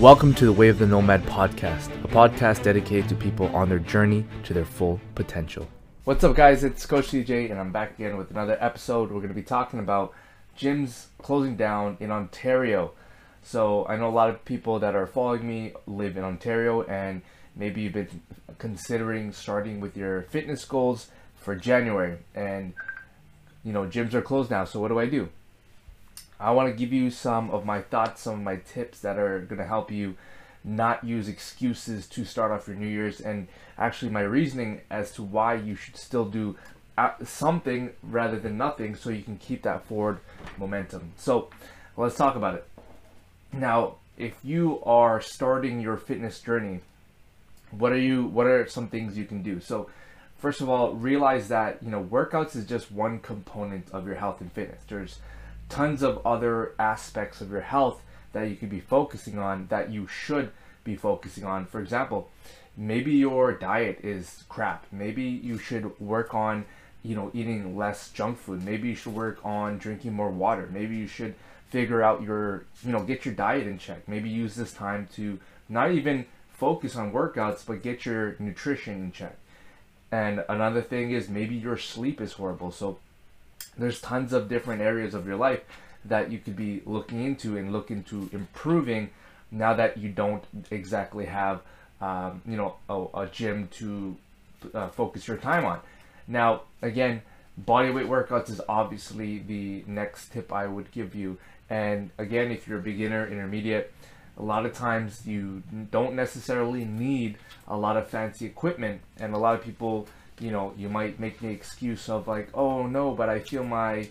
Welcome to the Way of the Nomad podcast, a podcast dedicated to people on their journey to their full potential. What's up, guys? It's Coach CJ, and I'm back again with another episode. We're going to be talking about gyms closing down in Ontario. So, I know a lot of people that are following me live in Ontario, and maybe you've been considering starting with your fitness goals for January. And, you know, gyms are closed now, so what do I do? I want to give you some of my thoughts, some of my tips that are going to help you not use excuses to start off your New Year's, and actually my reasoning as to why you should still do uh, something rather than nothing so you can keep that forward momentum. So let's talk about it. Now, if you are starting your fitness journey, what are you what are some things you can do? So first of all, realize that, you know, workouts is just one component of your health and fitness. There's tons of other aspects of your health that you could be focusing on that you should be focusing on. For example, maybe your diet is crap. Maybe you should work on, you know, eating less junk food. Maybe you should work on drinking more water. Maybe you should figure out your, you know, get your diet in check. Maybe use this time to not even focus on workouts, but get your nutrition in check. And another thing is maybe your sleep is horrible. So there's tons of different areas of your life that you could be looking into and look into improving now that you don't exactly have um, you know a, a gym to uh, focus your time on. Now again body weight workouts is obviously the next tip i would give you. And again if you're a beginner intermediate a lot of times you don't necessarily need a lot of fancy equipment. And a lot of people you know, you might make the excuse of like, oh no, but I feel my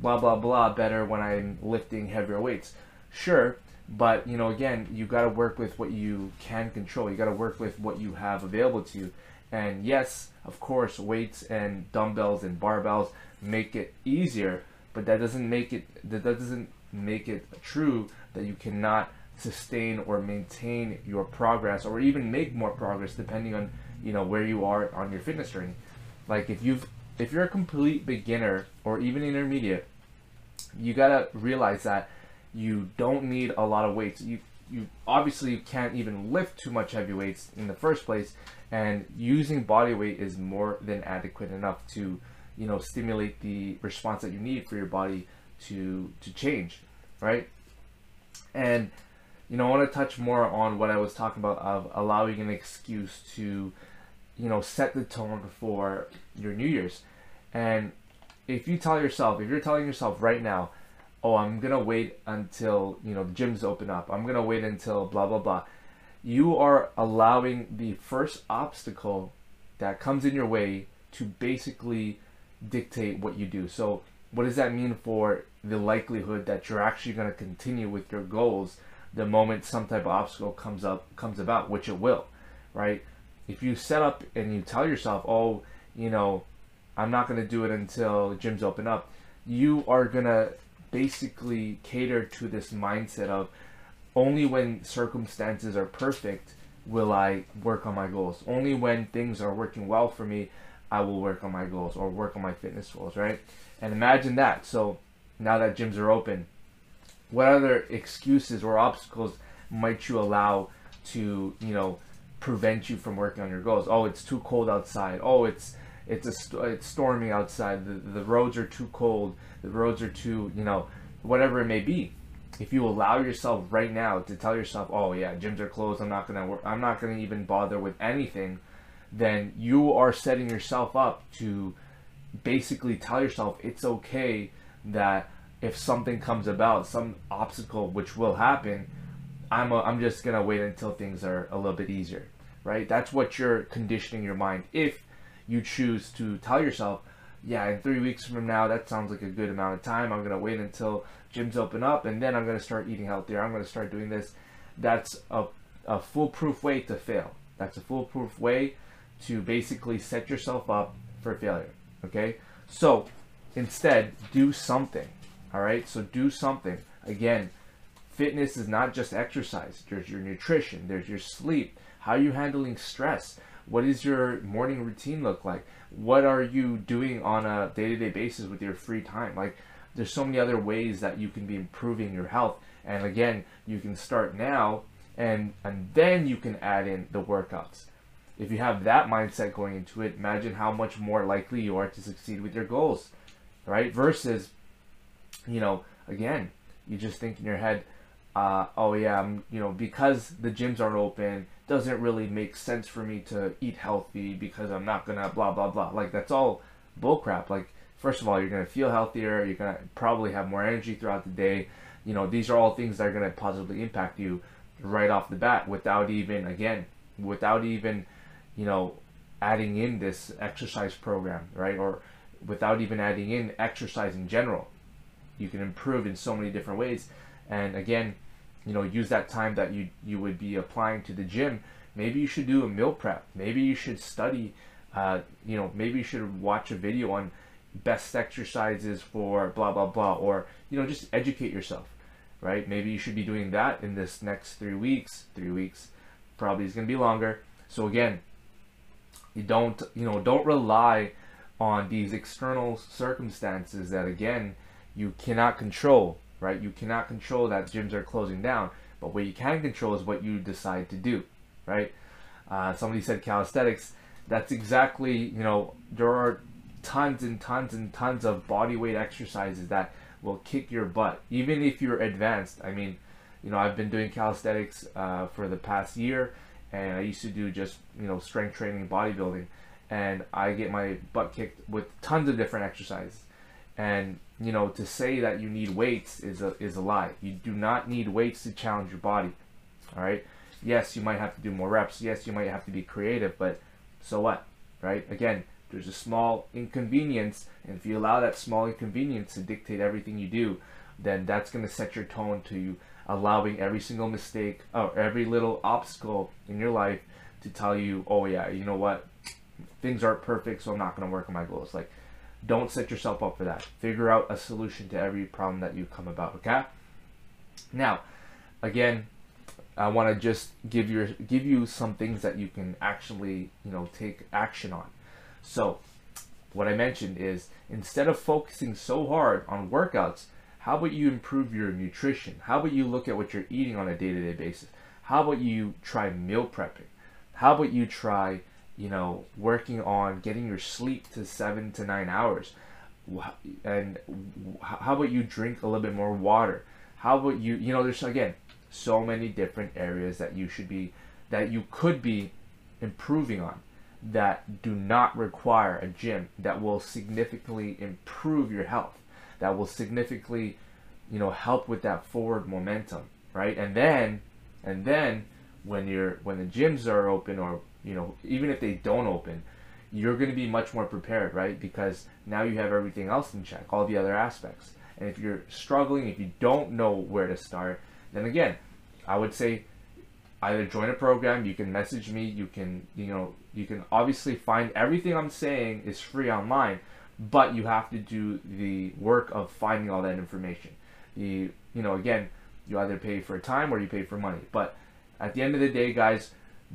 blah blah blah better when I'm lifting heavier weights. Sure, but you know, again, you got to work with what you can control. You got to work with what you have available to you. And yes, of course, weights and dumbbells and barbells make it easier, but that doesn't make it that doesn't make it true that you cannot sustain or maintain your progress or even make more progress depending on you know where you are on your fitness journey. Like if you've if you're a complete beginner or even intermediate, you gotta realize that you don't need a lot of weights. You you obviously can't even lift too much heavy weights in the first place, and using body weight is more than adequate enough to you know stimulate the response that you need for your body to to change, right? And you know I want to touch more on what I was talking about of allowing an excuse to you know, set the tone for your New Year's. And if you tell yourself, if you're telling yourself right now, oh, I'm gonna wait until you know the gyms open up. I'm gonna wait until blah blah blah. You are allowing the first obstacle that comes in your way to basically dictate what you do. So, what does that mean for the likelihood that you're actually going to continue with your goals the moment some type of obstacle comes up comes about, which it will, right? If you set up and you tell yourself, oh, you know, I'm not going to do it until gyms open up, you are going to basically cater to this mindset of only when circumstances are perfect will I work on my goals. Only when things are working well for me, I will work on my goals or work on my fitness goals, right? And imagine that. So now that gyms are open, what other excuses or obstacles might you allow to, you know, prevent you from working on your goals. Oh, it's too cold outside. Oh, it's it's a it's stormy outside. The the roads are too cold. The roads are too you know whatever it may be. If you allow yourself right now to tell yourself, oh yeah, gyms are closed. I'm not gonna work. I'm not gonna even bother with anything. Then you are setting yourself up to basically tell yourself it's okay that if something comes about, some obstacle which will happen, I'm, a, I'm just to wait until things are a little bit easier, right? That's what you're conditioning your mind. If you choose to tell yourself, yeah, in three weeks from now, that sounds like a good amount of time. I'm going to wait until gyms open up and then I'm going to start eating healthier. I'm going to start doing this. That's a, a foolproof way to fail. That's a foolproof way to basically set yourself up for failure. Okay? So instead, do something. All right? So do something. Again, fitness is not just exercise. There's your nutrition, there's your sleep. How are you handling stress? What does your morning routine look like? What are you doing on a day to day basis with your free time? Like, there's so many other ways that you can be improving your health. And again, you can start now and and then you can add in the workouts. If you have that mindset going into it, imagine how much more likely you are to succeed with your goals, right? Versus, you know, again, you just think in your head, uh, oh yeah, I'm, you know, because the gyms aren't open, doesn't really make sense for me to eat healthy because I'm not gonna blah blah blah. Like that's all bullcrap. Like first of all, you're gonna feel healthier. You're gonna probably have more energy throughout the day. You know, these are all things that are gonna positively impact you right off the bat without even again without even you know adding in this exercise program right or without even adding in exercise in general you can improve in so many different ways and again you know use that time that you you would be applying to the gym maybe you should do a meal prep maybe you should study uh, you know maybe you should watch a video on best exercises for blah blah blah or you know just educate yourself right? Maybe you should be doing that in this next three weeks. Three weeks probably is going to be longer. So again, you don't, you know, don't rely on these external circumstances that again you cannot control, right? You cannot control that gyms are closing down, but what you can control is what you decide to do, right? Uh, somebody said calisthenics. That's exactly, you know, there are tons and tons and tons of body weight exercises that will kick your butt, even if you're advanced. I mean, you know, I've been doing calisthenics uh, for the past year, and I used to do just you know strength training, bodybuilding, and I get my butt kicked with tons of different exercises. And you know, to say that you need weights is a is a lie. You do not need weights to challenge your body. All right. Yes, you might have to do more reps. Yes, you might have to be creative, but so what? Right? Again, there's a small inconvenience, and if you allow that small inconvenience to dictate everything you do, then that's going to set your tone to allowing every single mistake or every little obstacle in your life to tell you, oh yeah, you know what, things aren't perfect, so I'm not going to work on my goals. Like, don't set yourself up for that. Figure out a solution to every problem that you come about. Okay. Now, again, I want to just give you give you some things that you can actually you know take action on. So, what I mentioned is instead of focusing so hard on workouts, how about you improve your nutrition? How about you look at what you're eating on a day to day basis? How about you try meal prepping? How about you try, you know, working on getting your sleep to seven to nine hours? And how about you drink a little bit more water? How about you, you know, there's again so many different areas that you should be, that you could be improving on that do not require a gym that will significantly improve your health that will significantly you know help with that forward momentum right and then and then when you're when the gyms are open or you know even if they don't open you're going to be much more prepared right? Because now you have everything else in check all the other aspects. And if you're struggling if you don't know where to start then again i would say either join a program you can message me you can you know you can obviously find everything i'm saying is free online but you have to do the work of finding all that information. You you know again you either pay for time or you pay for money. But at the end of the day guys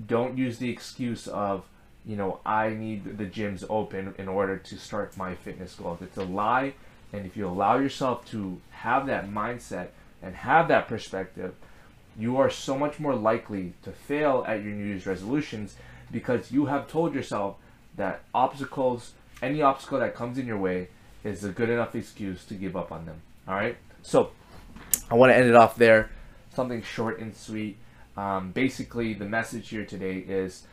don't use the excuse of you know i need the gyms open in order to start my fitness goals it's a lie and if you allow yourself to have that mindset and have that perspective you are so much more likely to fail at your New Year's resolutions because you have told yourself that obstacles, any obstacle that comes in your way, is a good enough excuse to give up on them. All right. So I want to end it off there. Something short and sweet. Um, basically, the message here today is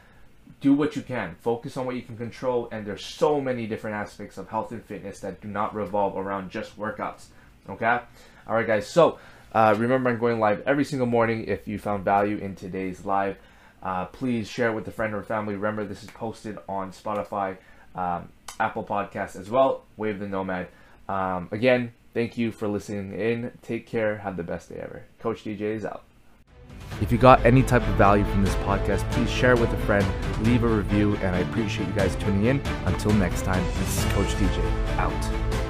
do what you can. Focus on what you can control. And there's so many different aspects of health and fitness that do not revolve around just workouts. Okay. All right, guys. So uh, remember, I'm going live every single morning. If you found value in today's live, uh, please share it with a friend or family. Remember, this is posted on Spotify, um, Apple Podcasts as well. Way of the Nomad. Um, again, thank you for listening in. Take care. Have the best day ever. Coach DJ is out. If you got any type of value from this podcast, please share it with a friend, leave a review, and I appreciate you guys tuning in. Until next time, this is Coach DJ out.